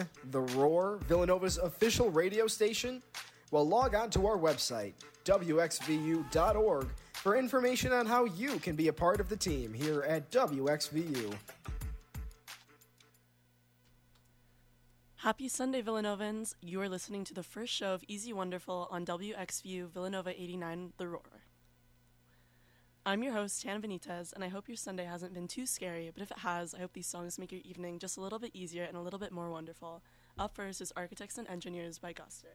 89 The Roar, Villanova's official radio station? Well, log on to our website, wxvu.org, for information on how you can be a part of the team here at WXVU. Happy Sunday, Villanovans! You are listening to the first show of Easy Wonderful on WXVU Villanova 89 The Roar. I'm your host, Hannah Benitez, and I hope your Sunday hasn't been too scary, but if it has, I hope these songs make your evening just a little bit easier and a little bit more wonderful. Up first is Architects and Engineers by Guster.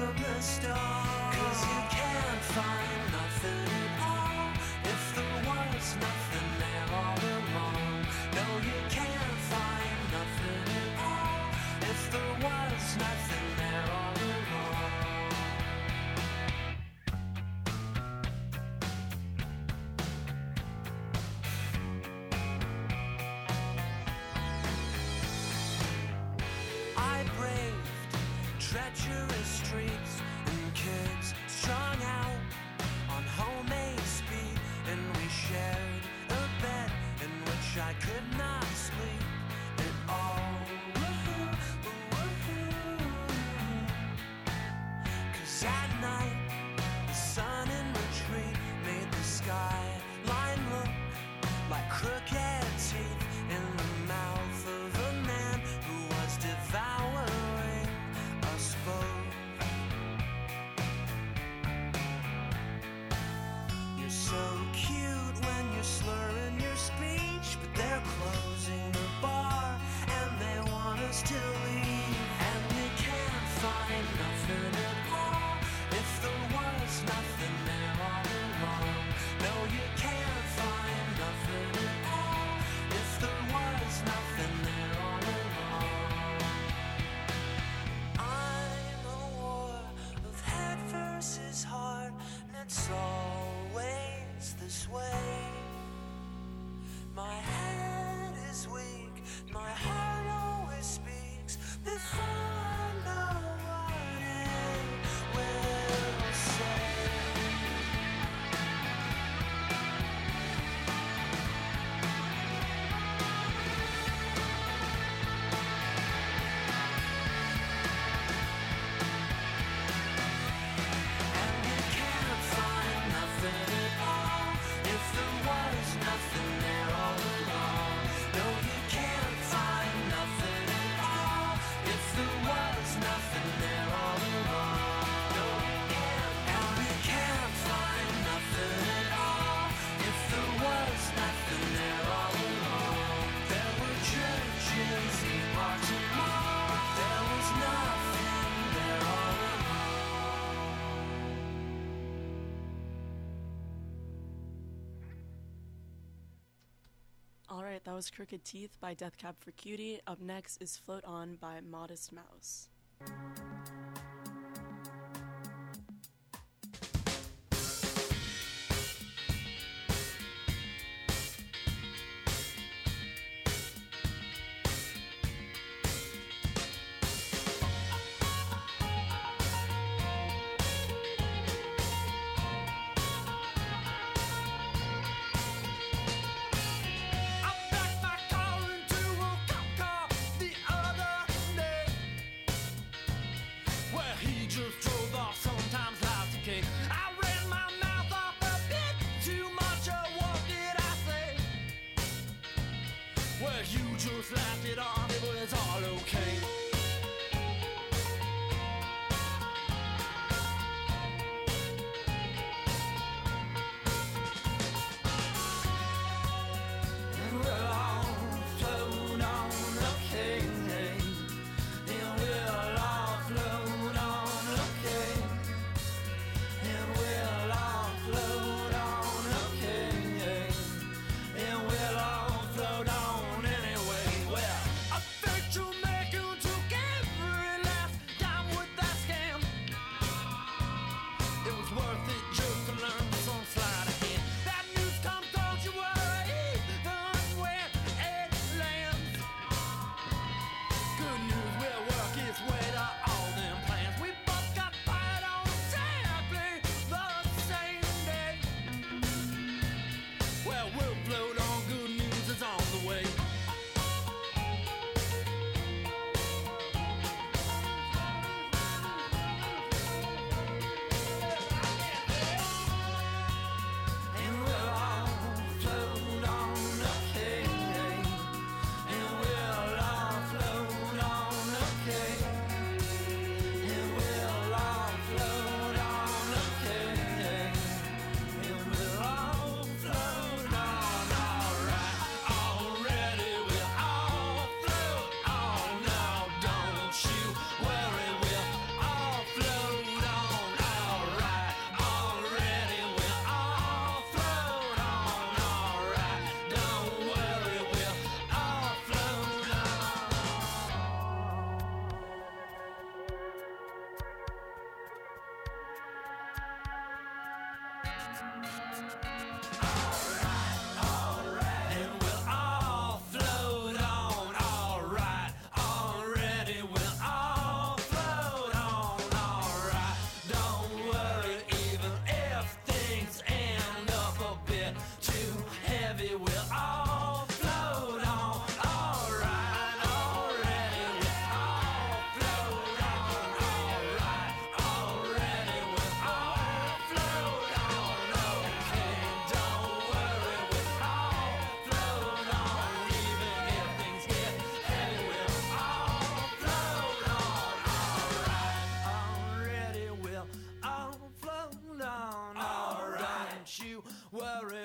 From the start. Cause you can't find nothing at all if there was nothing there all along. No, you can't find nothing at all if there was nothing there all along. I braved treacherous streets and kids was Crooked Teeth by Death Cab for Cutie. Up next is Float On by Modest Mouse. worry.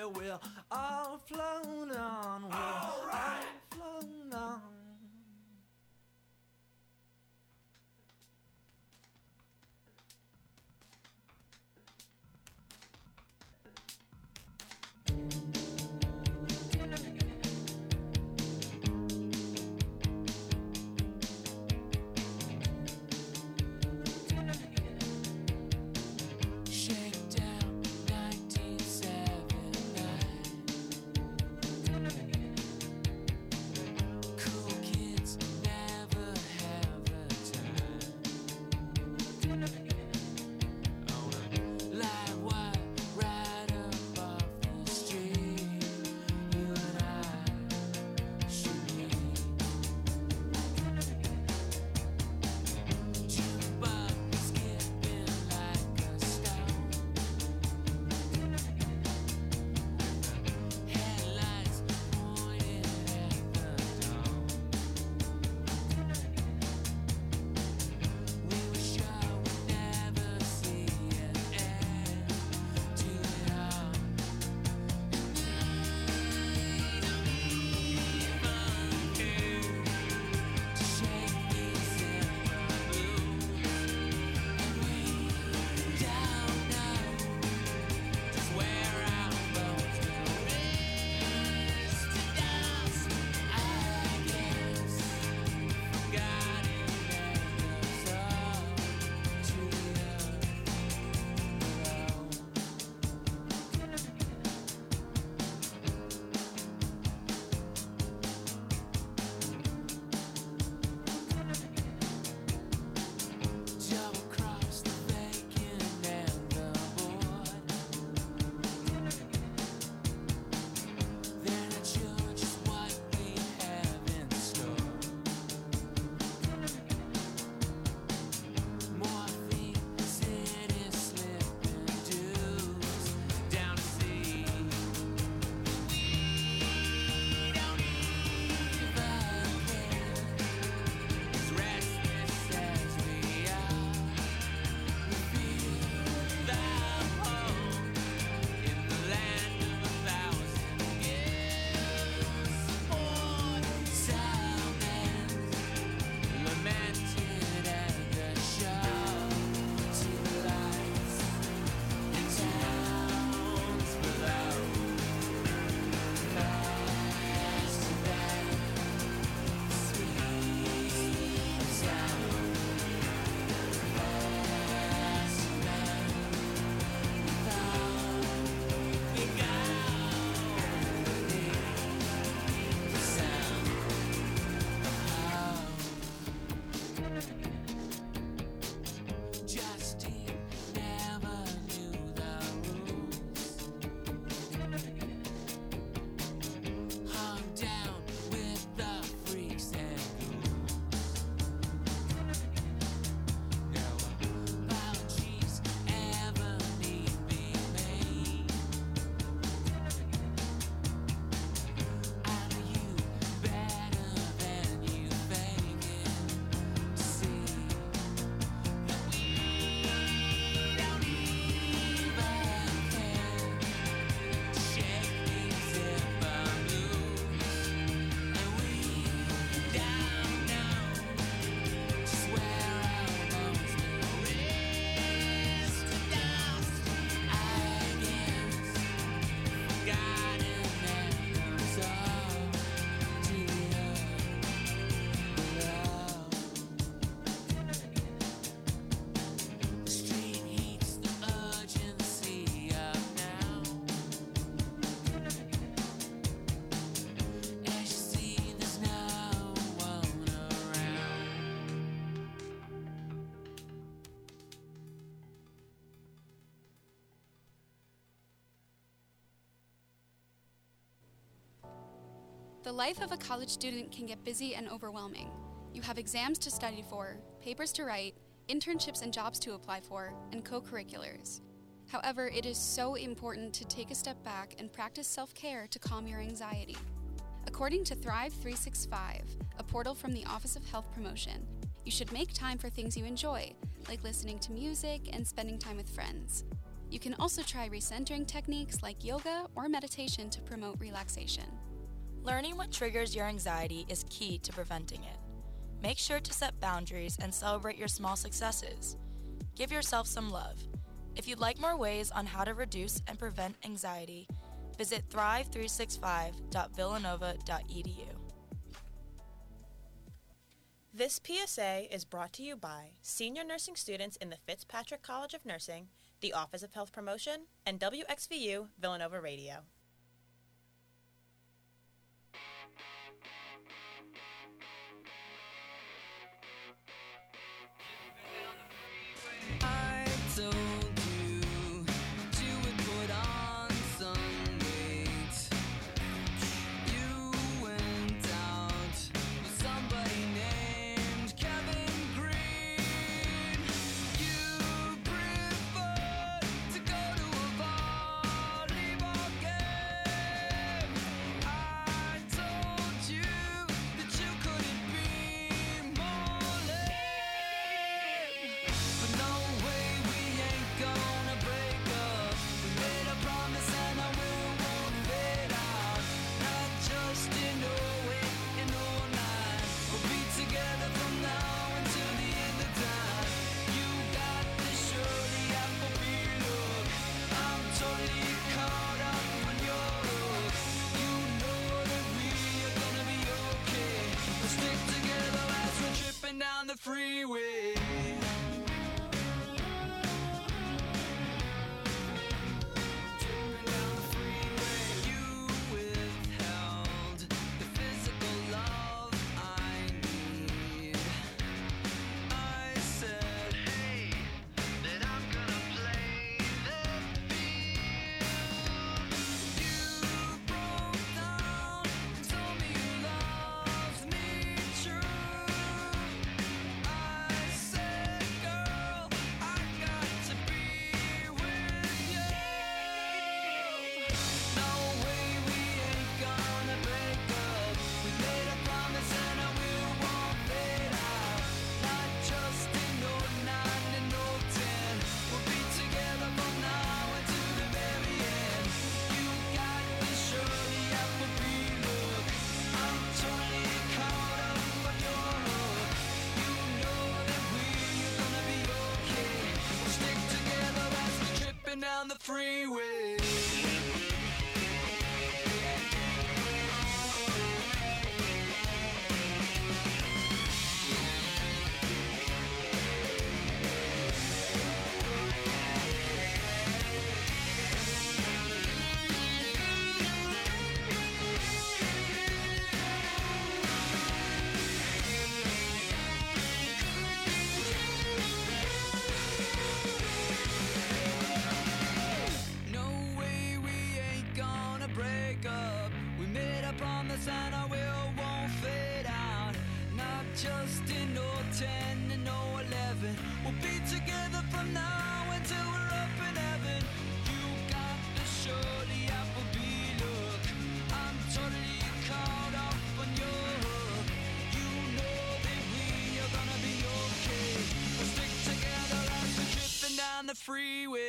The life of a college student can get busy and overwhelming. You have exams to study for, papers to write, internships and jobs to apply for, and co curriculars. However, it is so important to take a step back and practice self care to calm your anxiety. According to Thrive 365, a portal from the Office of Health Promotion, you should make time for things you enjoy, like listening to music and spending time with friends. You can also try recentering techniques like yoga or meditation to promote relaxation. Learning what triggers your anxiety is key to preventing it. Make sure to set boundaries and celebrate your small successes. Give yourself some love. If you'd like more ways on how to reduce and prevent anxiety, visit thrive365.villanova.edu. This PSA is brought to you by senior nursing students in the Fitzpatrick College of Nursing, the Office of Health Promotion, and WXVU Villanova Radio. Down the freeway. The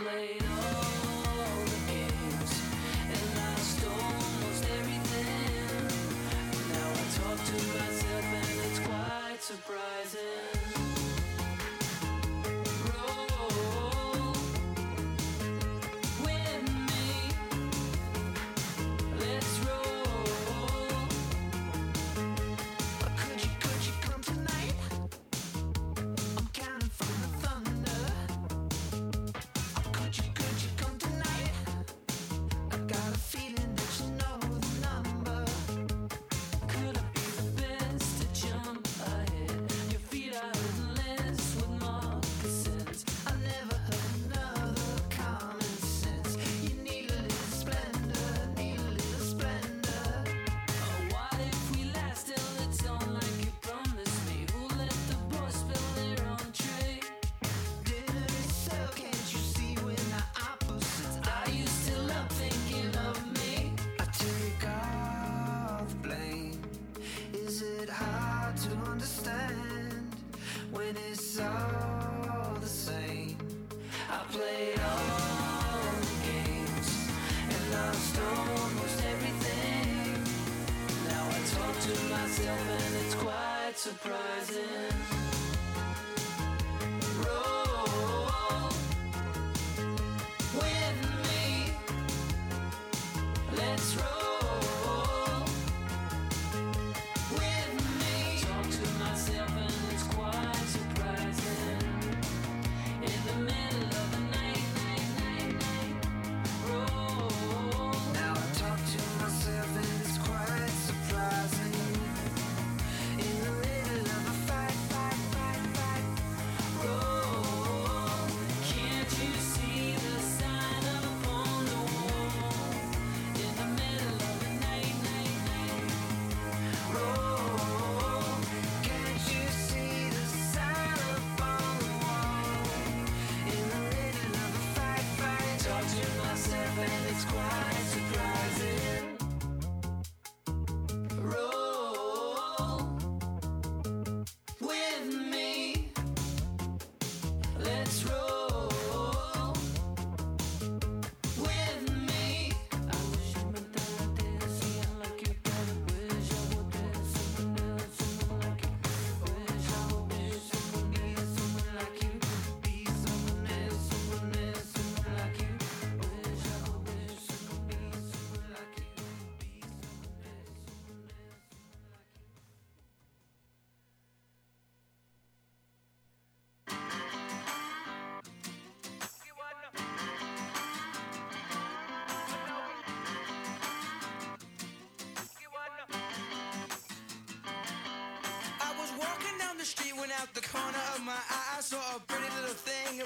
I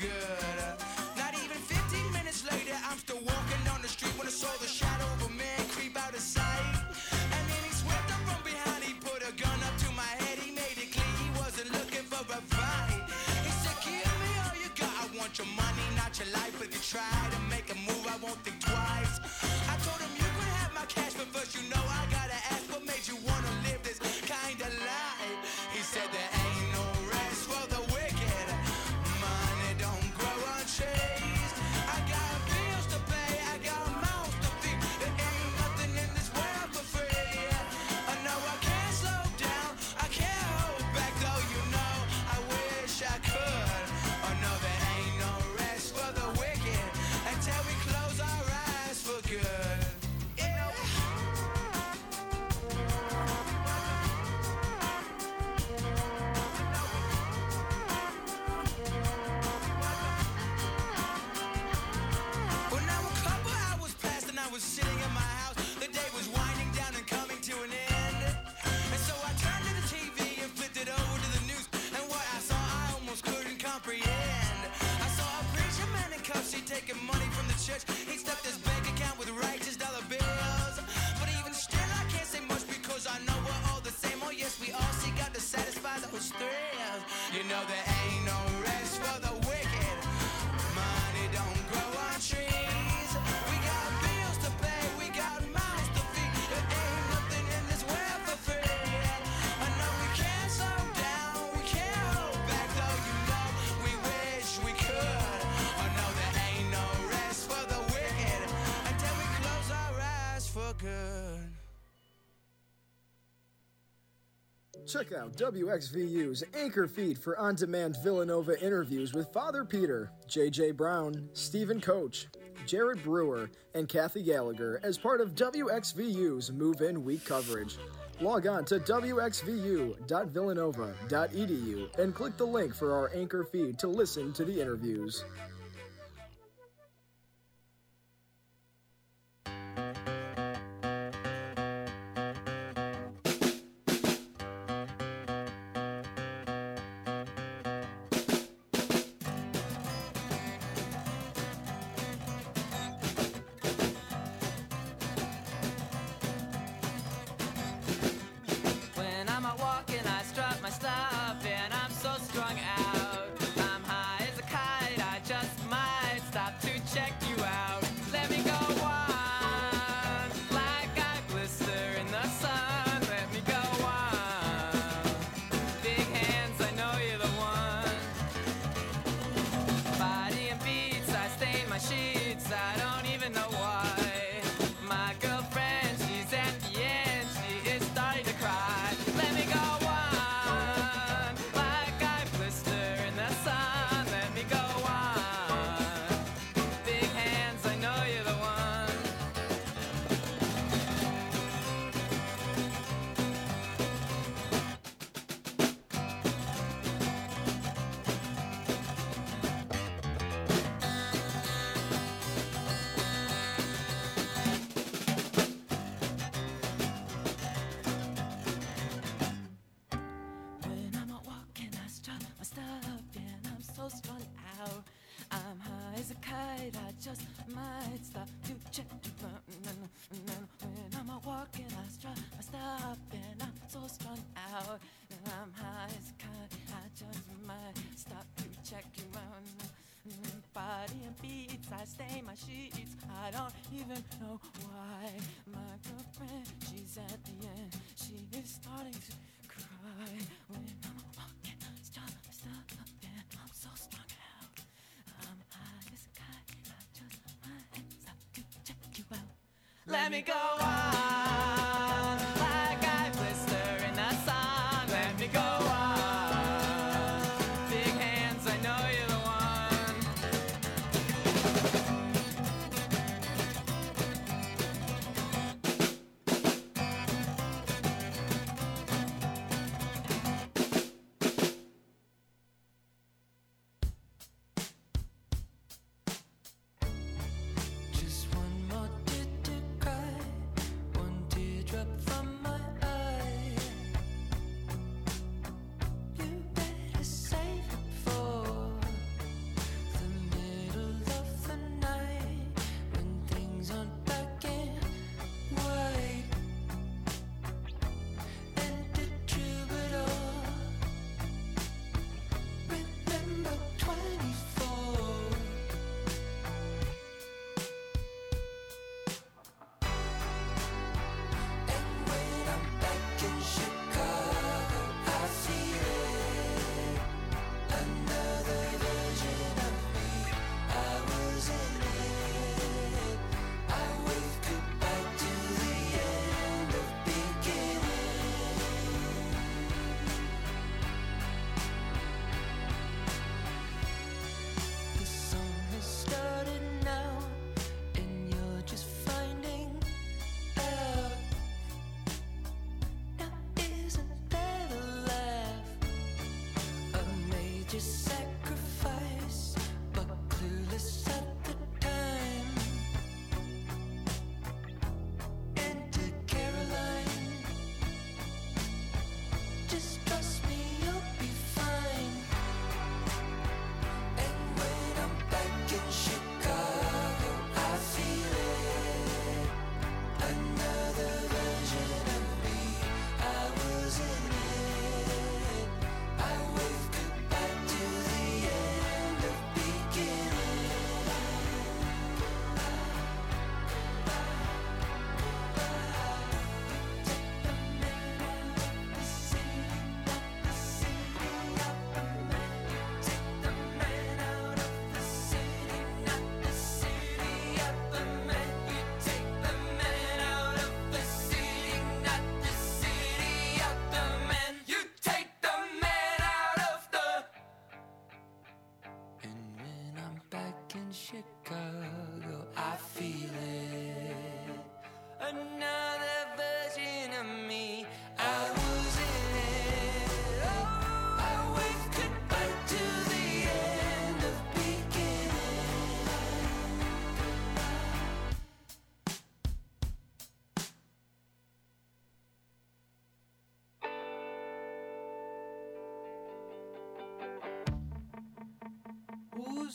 Good. Not even 15 minutes later, I'm still walking down the street when I saw the shadow of a man creep out of sight. And then he swept up from behind, he put a gun up to my head, he made it clear he wasn't looking for a fight. He said, Give me all you got, I want your money, not your life. If you try to make a move, I won't think twice. I told him you could have my cash, but first you know I gotta taking money from the church. He stuffed his bank account with righteous dollar bills. But even still, I can't say much because I know we're all the same. Oh, yes, we all seek out to satisfy those thrills. You know, there Check out WXVU's anchor feed for on demand Villanova interviews with Father Peter, JJ Brown, Stephen Coach, Jared Brewer, and Kathy Gallagher as part of WXVU's Move In Week coverage. Log on to wxvu.villanova.edu and click the link for our anchor feed to listen to the interviews. Just might stop to check you out. When I'm walking, I strut my stuff, and I'm so strung out. And I'm high as kite, I just might stop to check you out. Body and beats, I stain my sheets. I don't even know why. My girlfriend, she's at the end. She is starting to Let me go on.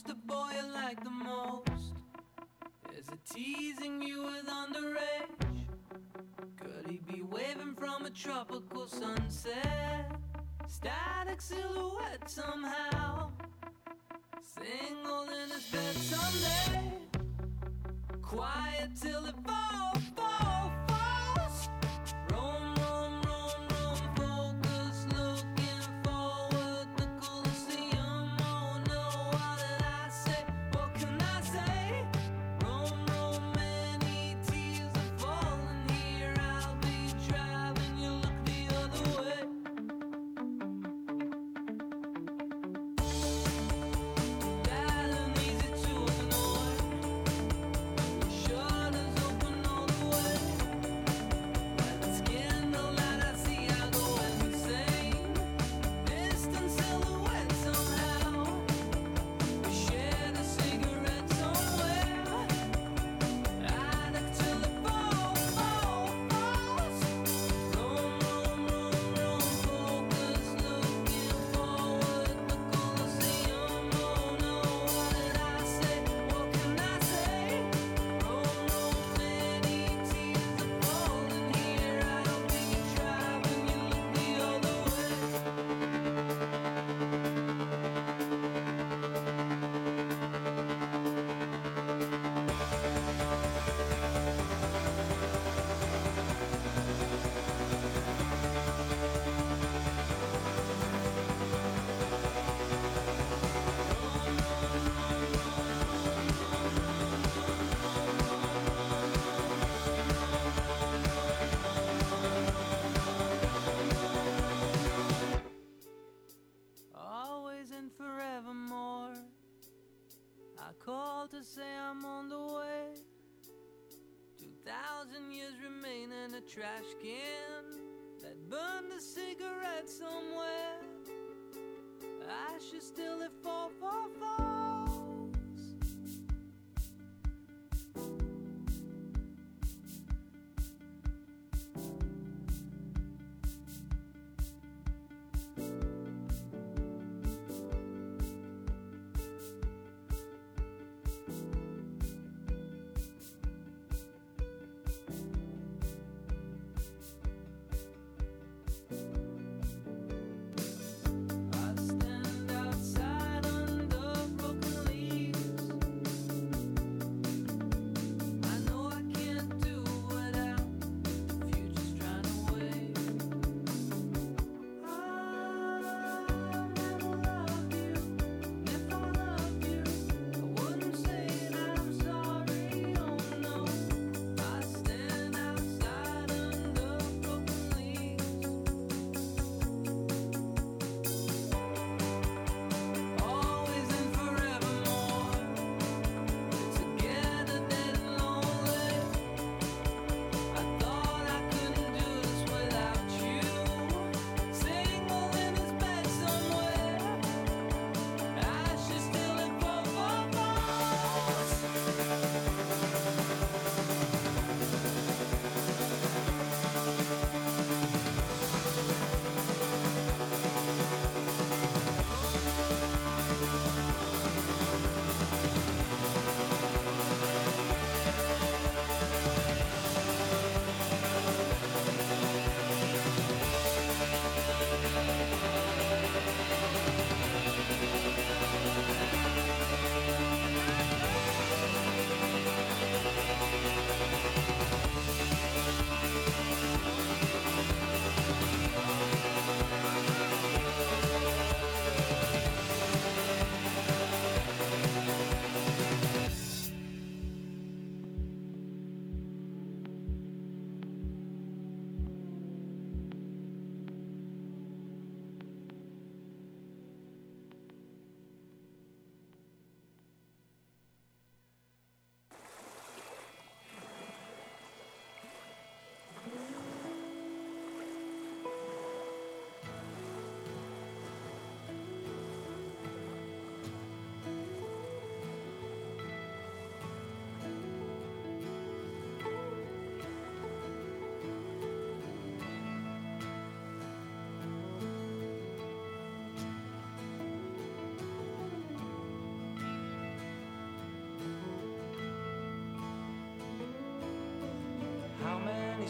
The boy you like the most? Is it teasing you with underage? Could he be waving from a tropical sunset? Static silhouette somehow. Single in his bed someday. Quiet till it falls. trash can that burned a cigarette somewhere. Ashes still at 444.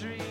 dream.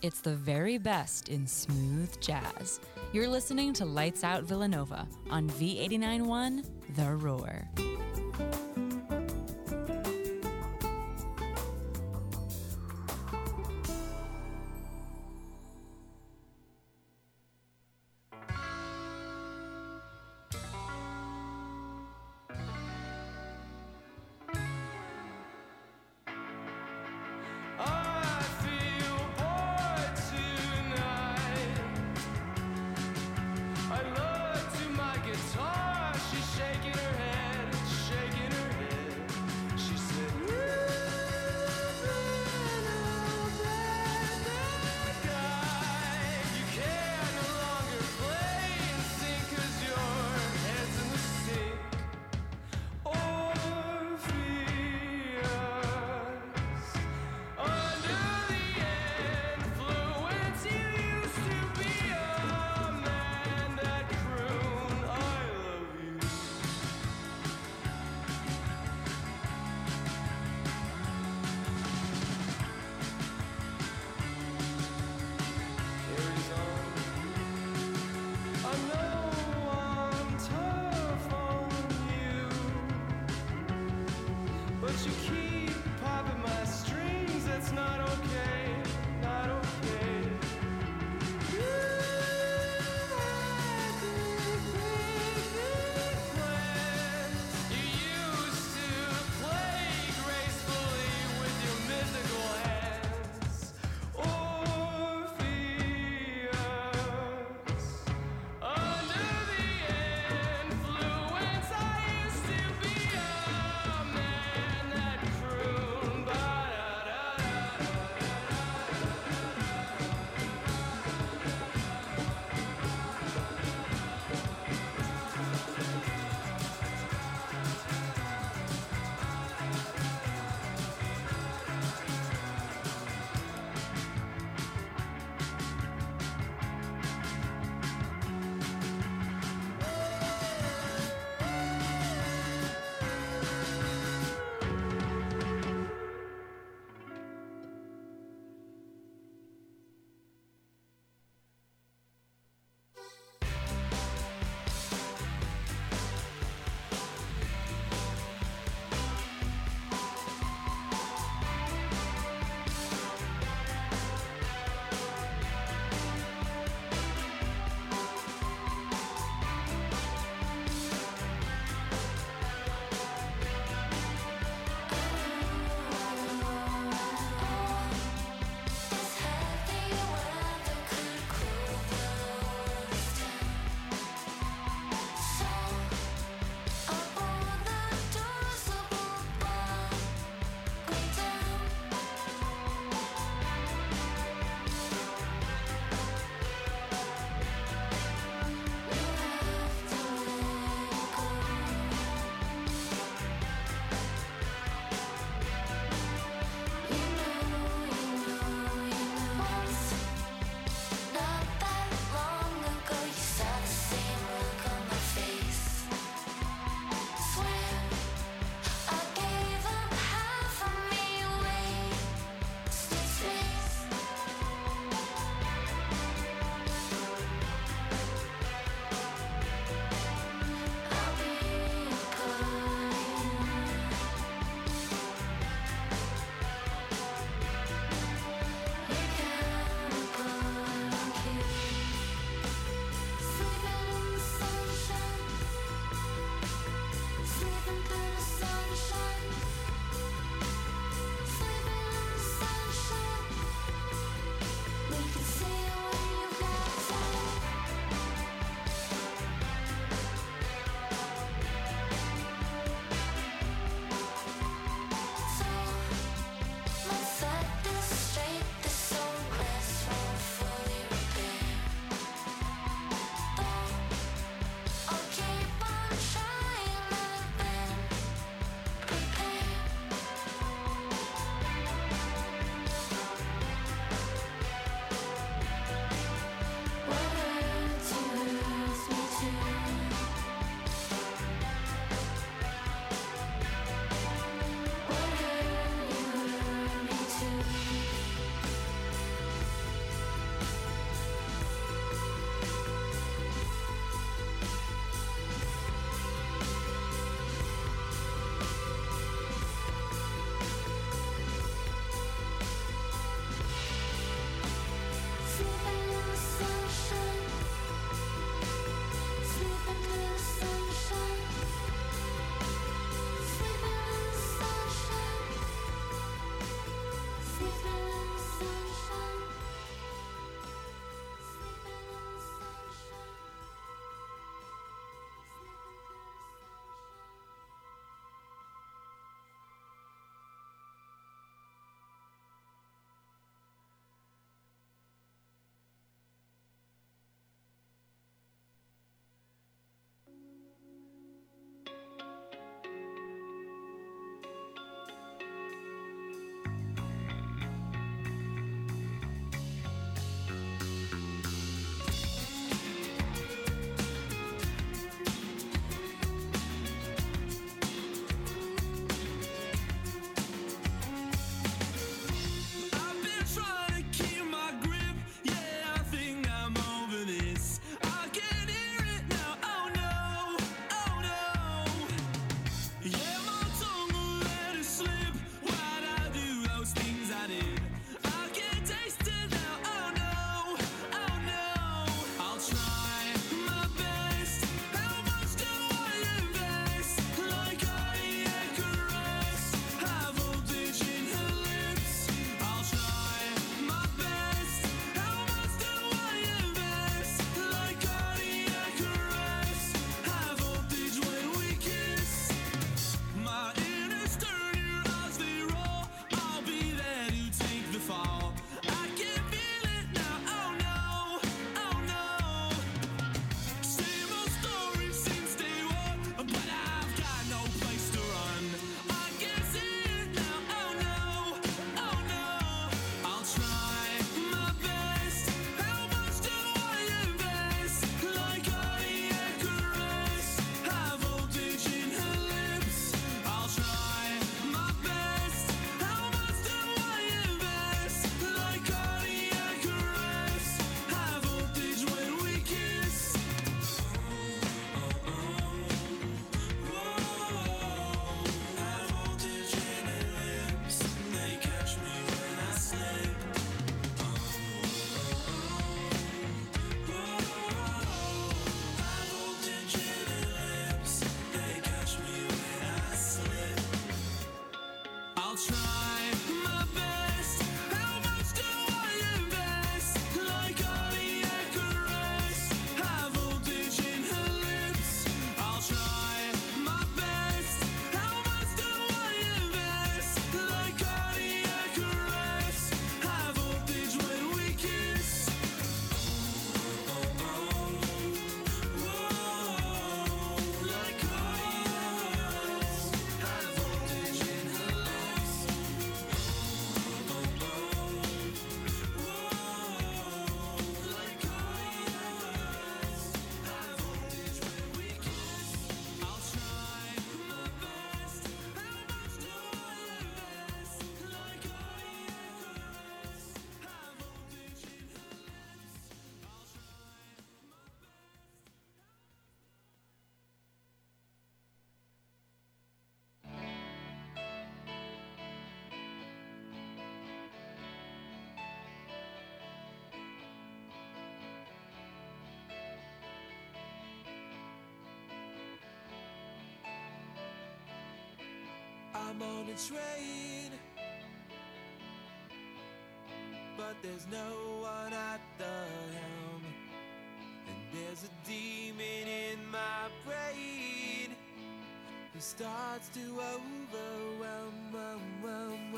It's the very best in smooth jazz. You're listening to Lights Out Villanova on V891 The Roar. I'll try. I'm on a train, but there's no one at the helm. And there's a demon in my brain who starts to overwhelm, whelm, whelm,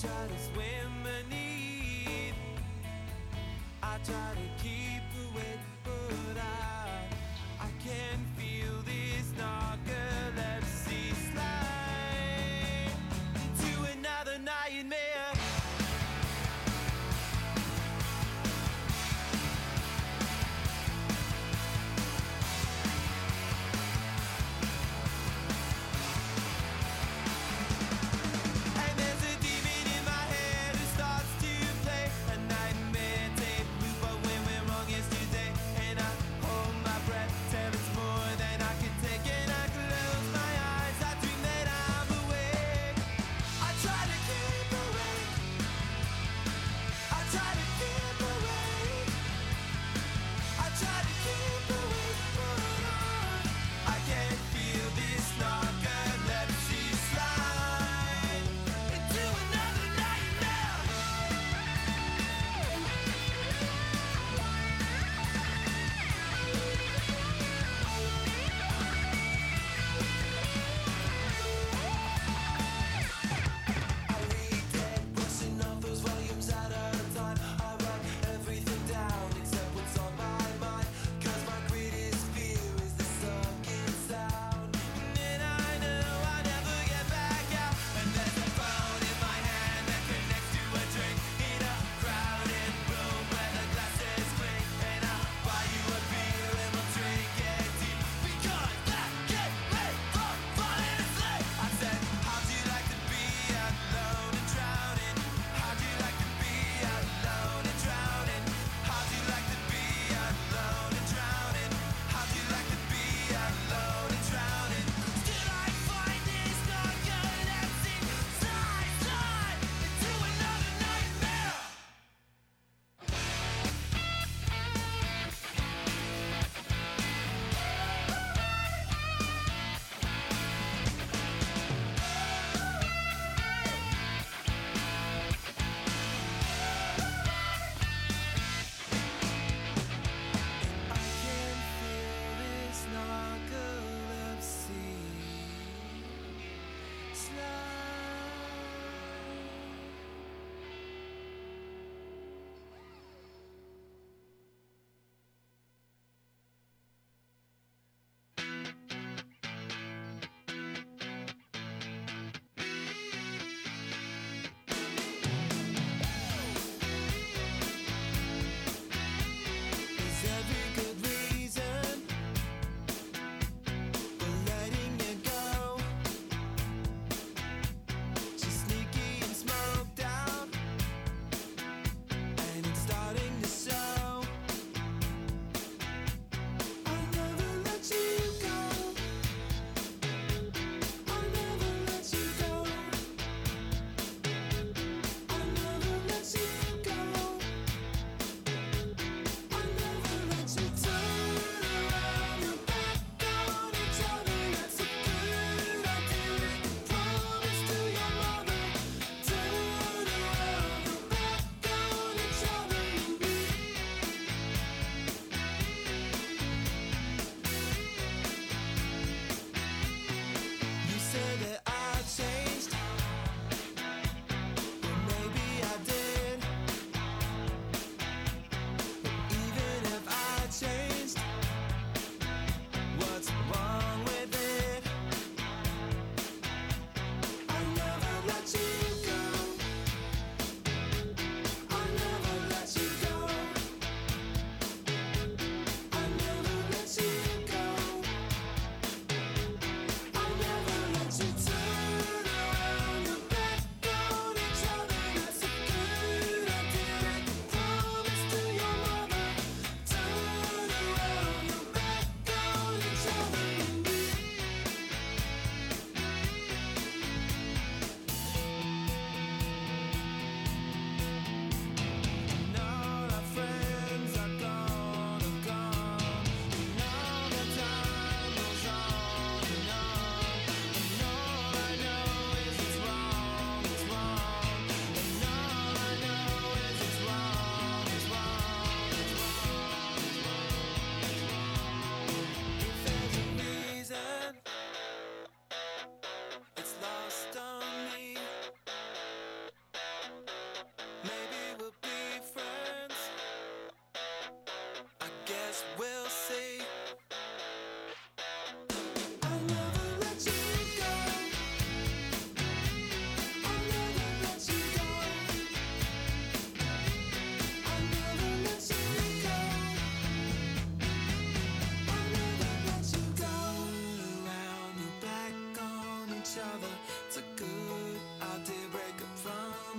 try to swim beneath. I try to keep awake,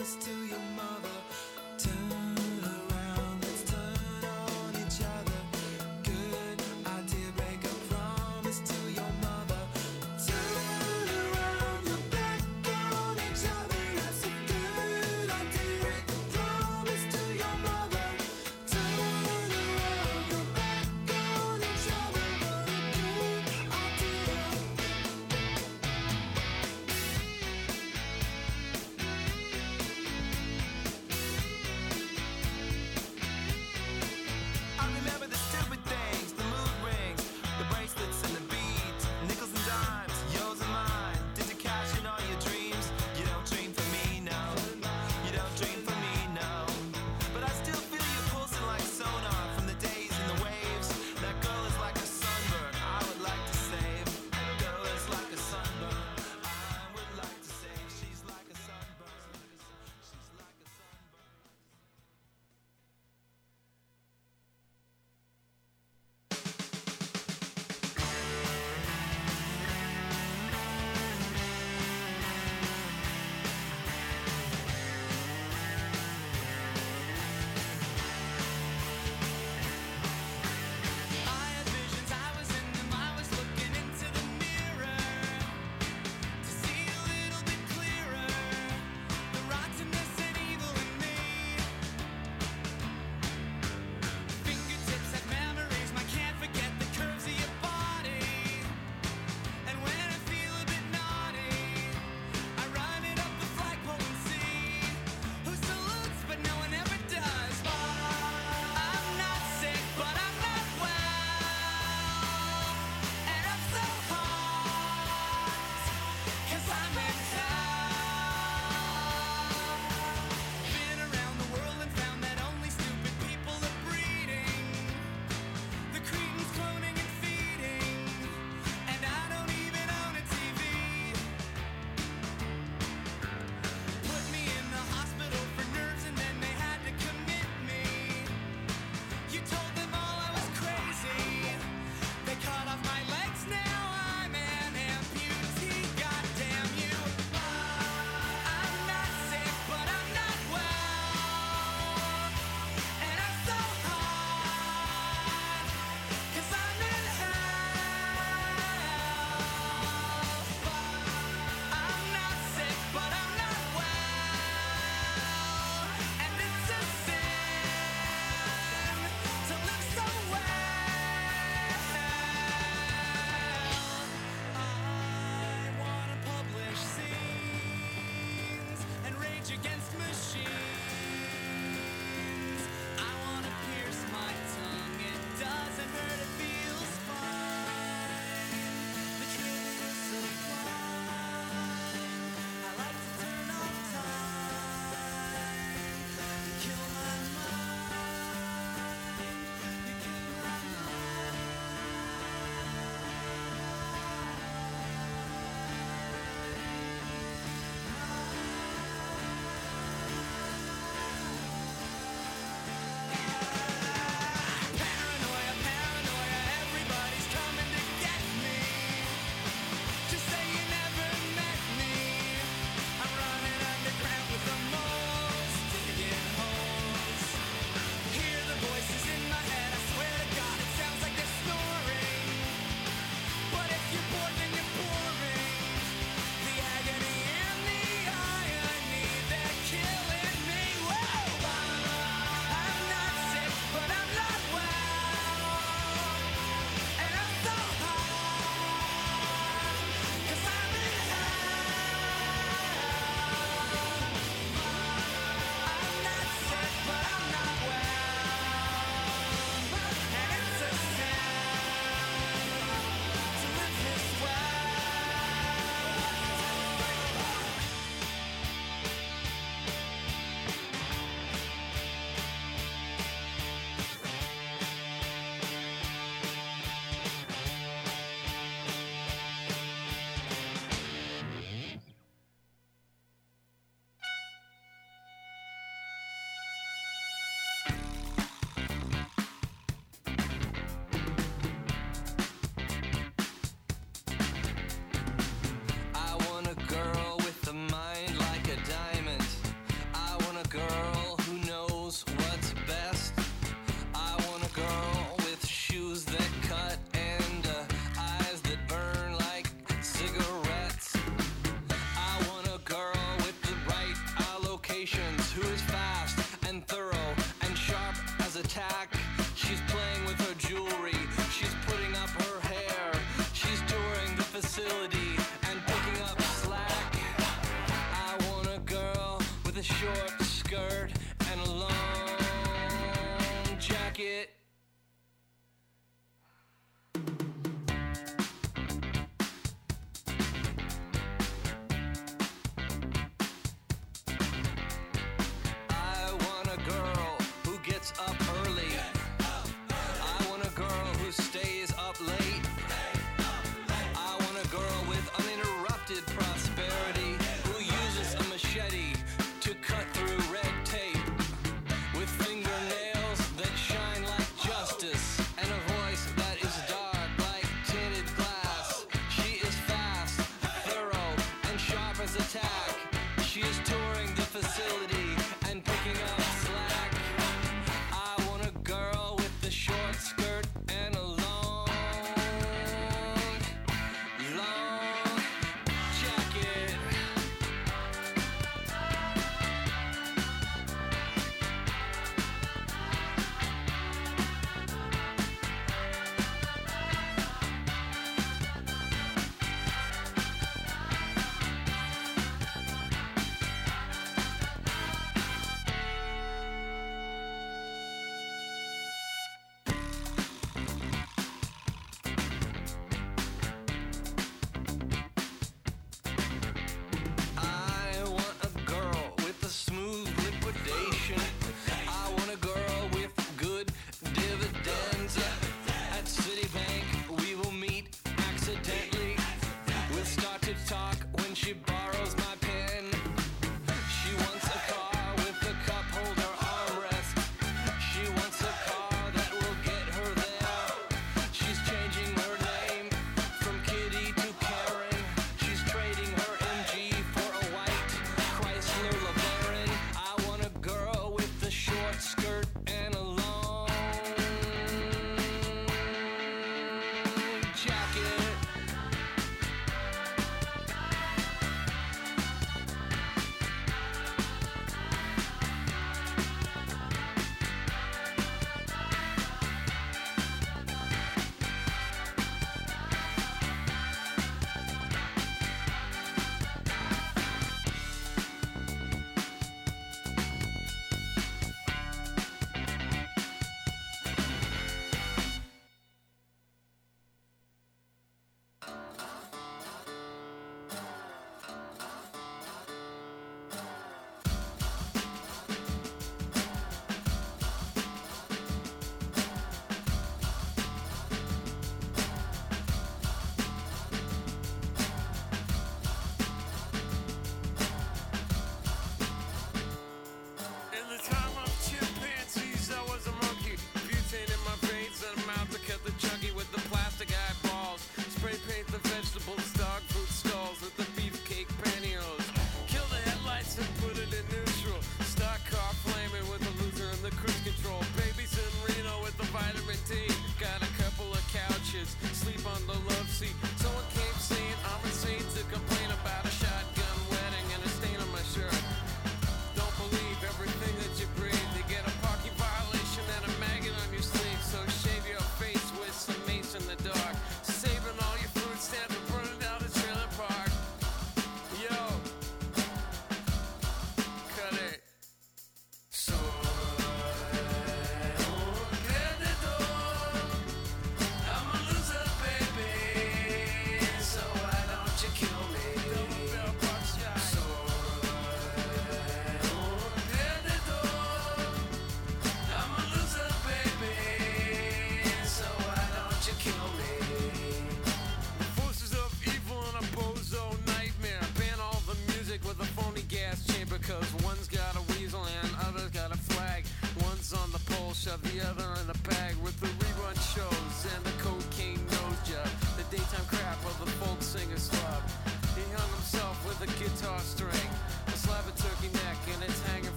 promise to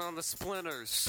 on the splinters.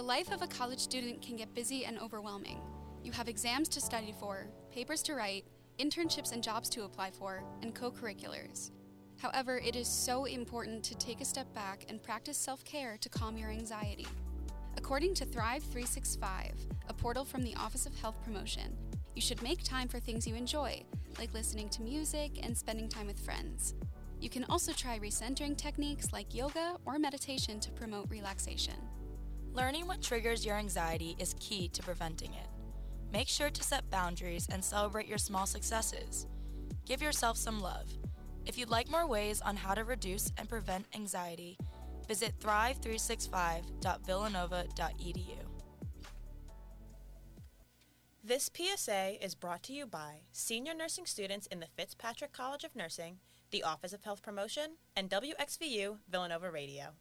The life of a college student can get busy and overwhelming. You have exams to study for, papers to write, internships and jobs to apply for, and co curriculars. However, it is so important to take a step back and practice self care to calm your anxiety. According to Thrive 365, a portal from the Office of Health Promotion, you should make time for things you enjoy, like listening to music and spending time with friends. You can also try recentering techniques like yoga or meditation to promote relaxation. Learning what triggers your anxiety is key to preventing it. Make sure to set boundaries and celebrate your small successes. Give yourself some love. If you'd like more ways on how to reduce and prevent anxiety, visit thrive365.villanova.edu. This PSA is brought to you by senior nursing students in the Fitzpatrick College of Nursing, the Office of Health Promotion, and WXVU Villanova Radio.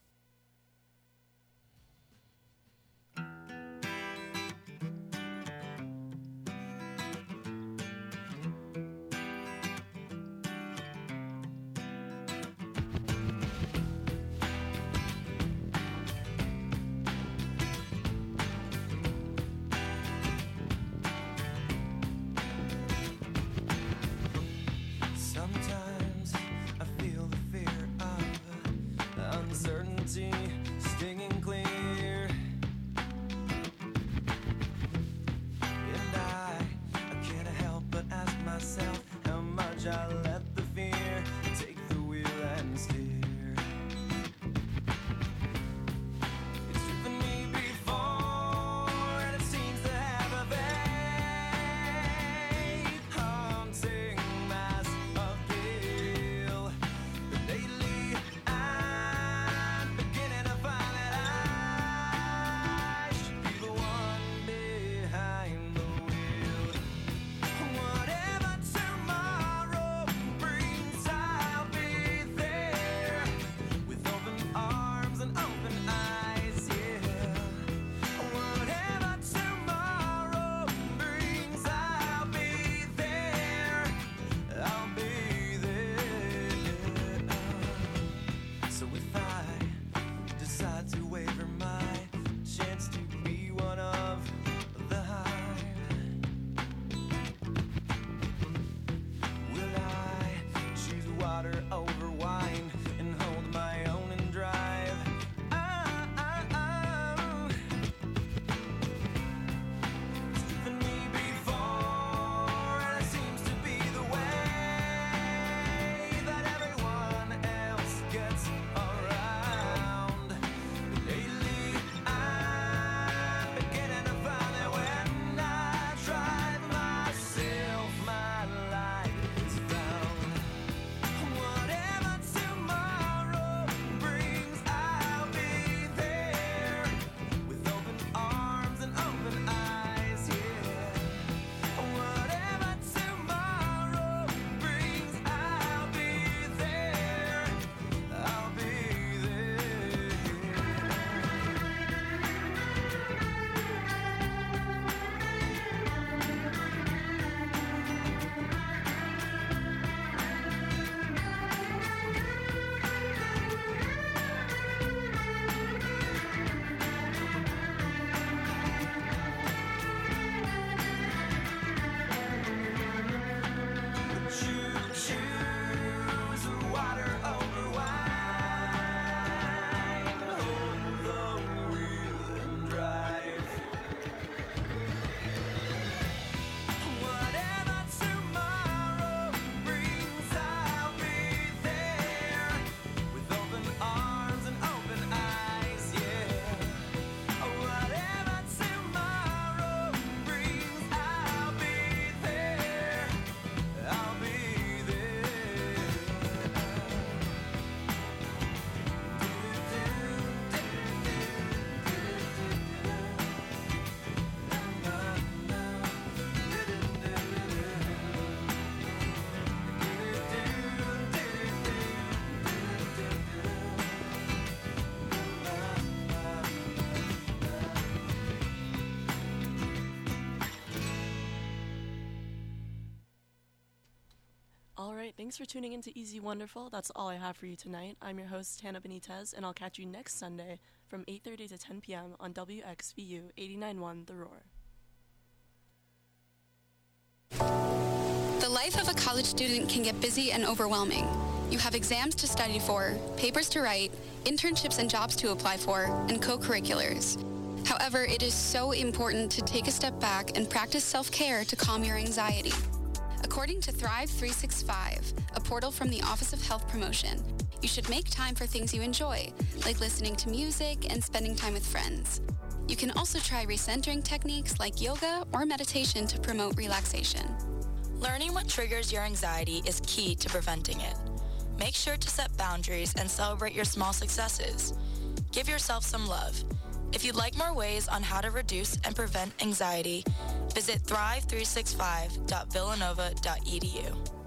Thanks for tuning in to Easy Wonderful. That's all I have for you tonight. I'm your host Hannah Benitez, and I'll catch you next Sunday from 8:30 to 10 p.m. on WXVU 89.1 The Roar. The life of a college student can get busy and overwhelming. You have exams to study for, papers to write, internships and jobs to apply for, and co-curriculars. However, it is so important to take a step back and practice self-care to calm your anxiety. According to Thrive 365, a portal from the Office of Health Promotion, you should make time for things you enjoy, like listening to music and spending time with friends. You can also try recentering techniques like yoga or meditation to promote relaxation. Learning what triggers your anxiety is key to preventing it. Make sure to set boundaries and celebrate your small successes. Give yourself some love. If you'd like more ways on how to reduce and prevent anxiety, visit thrive365.villanova.edu.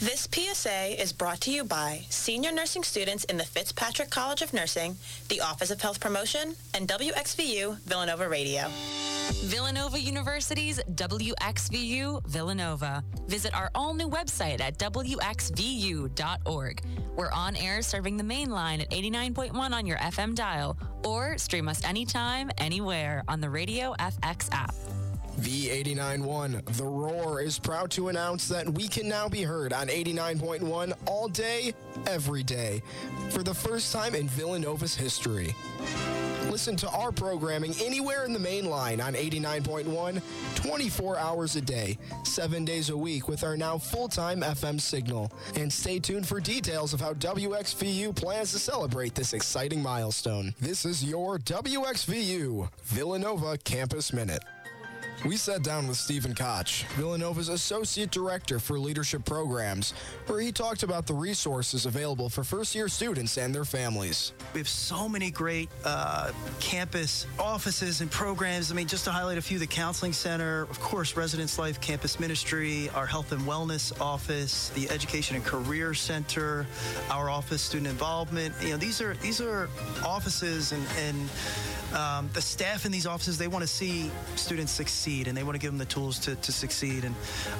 This PSA is brought to you by senior nursing students in the Fitzpatrick College of Nursing, the Office of Health Promotion, and WXVU Villanova Radio. Villanova University's WXVU Villanova. Visit our all new website at WXVU.org. We're on air serving the main line at 89.1 on your FM dial, or stream us anytime, anywhere on the Radio FX app. V89.1 The Roar is proud to announce that we can now be heard on 89.1 all day, every day, for the first time in Villanova's history. Listen to our programming anywhere in the main line on 89.1, 24 hours a day, 7 days a week with our now full-time FM signal. And stay tuned for details of how WXVU plans to celebrate this exciting milestone. This is your WXVU Villanova Campus Minute. We sat down with Stephen Koch, Villanova's Associate Director for Leadership Programs, where he talked about the resources available for first year students and their families. We have so many great uh, campus offices and programs. I mean, just to highlight a few, the Counseling Center, of course, Residence Life Campus Ministry, our Health and Wellness Office, the Education and Career Center, our Office Student Involvement. You know, these are these are offices and, and um, the staff in these offices, they want to see students succeed and they want to give them the tools to, to succeed. And,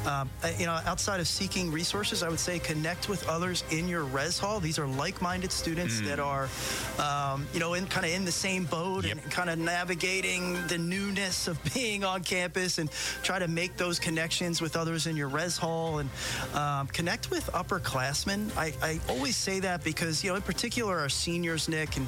um, uh, you know, outside of seeking resources, I would say connect with others in your res hall. These are like minded students that are, um, you know, in kind of in the same boat and kind of navigating the newness of being on campus and try to make those connections with others in your res hall and um, connect with upperclassmen. I, I always say that because, you know, in particular, our seniors, Nick, and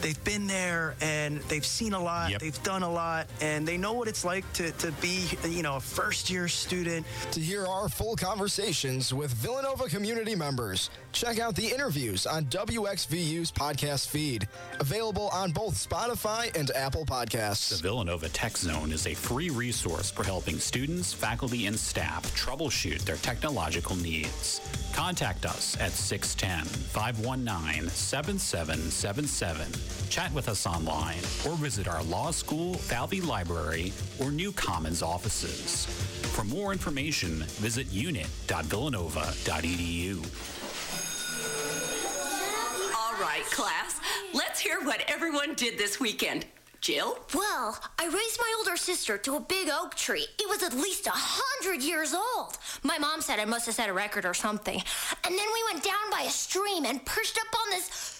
they've been there and they've seen a lot, they've done a lot, and they know what it's like to, to be, you know, a first year student. To hear our full conversations with Villanova community members, check out the interviews on WXVU's podcast feed, available on both Spotify and Apple Podcasts. The Villanova Tech Zone is a free resource for helping students, faculty, and staff troubleshoot their technological needs. Contact us at 610 519 7777. Chat with us online or visit our law school, Falvey Library, or New Commons offices. For more information, visit unit.villanova.edu. All right, class. Let's hear what everyone did this weekend. Jill? Well, I raised my older sister to a big oak tree. It was at least a hundred years old. My mom said I must have set a record or something. And then we went down by a stream and perched up on this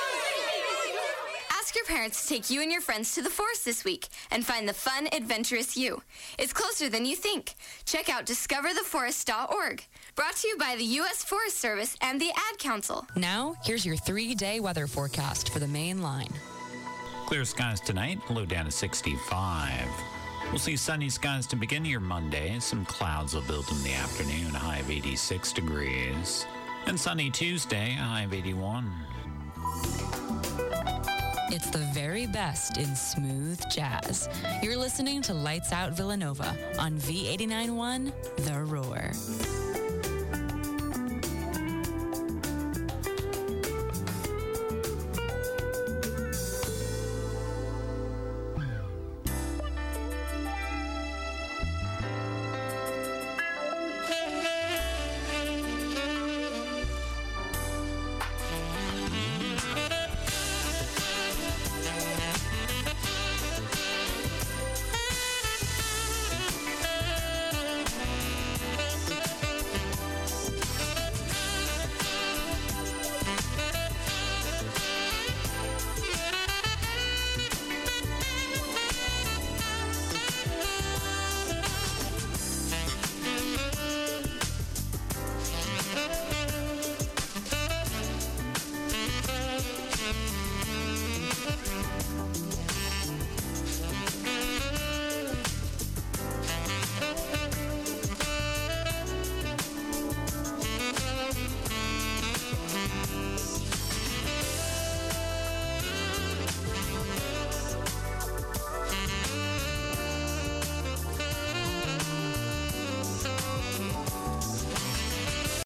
Ask your parents to take you and your friends to the forest this week and find the fun, adventurous you. It's closer than you think. Check out discovertheforest.org. Brought to you by the U.S. Forest Service and the Ad Council. Now, here's your three day weather forecast for the main line. Clear skies tonight, low down to 65. We'll see sunny skies to begin your Monday. Some clouds will build in the afternoon, high of 86 degrees. And sunny Tuesday, a high of 81. It's the very best in smooth jazz. You're listening to Lights Out Villanova on V891 The Roar.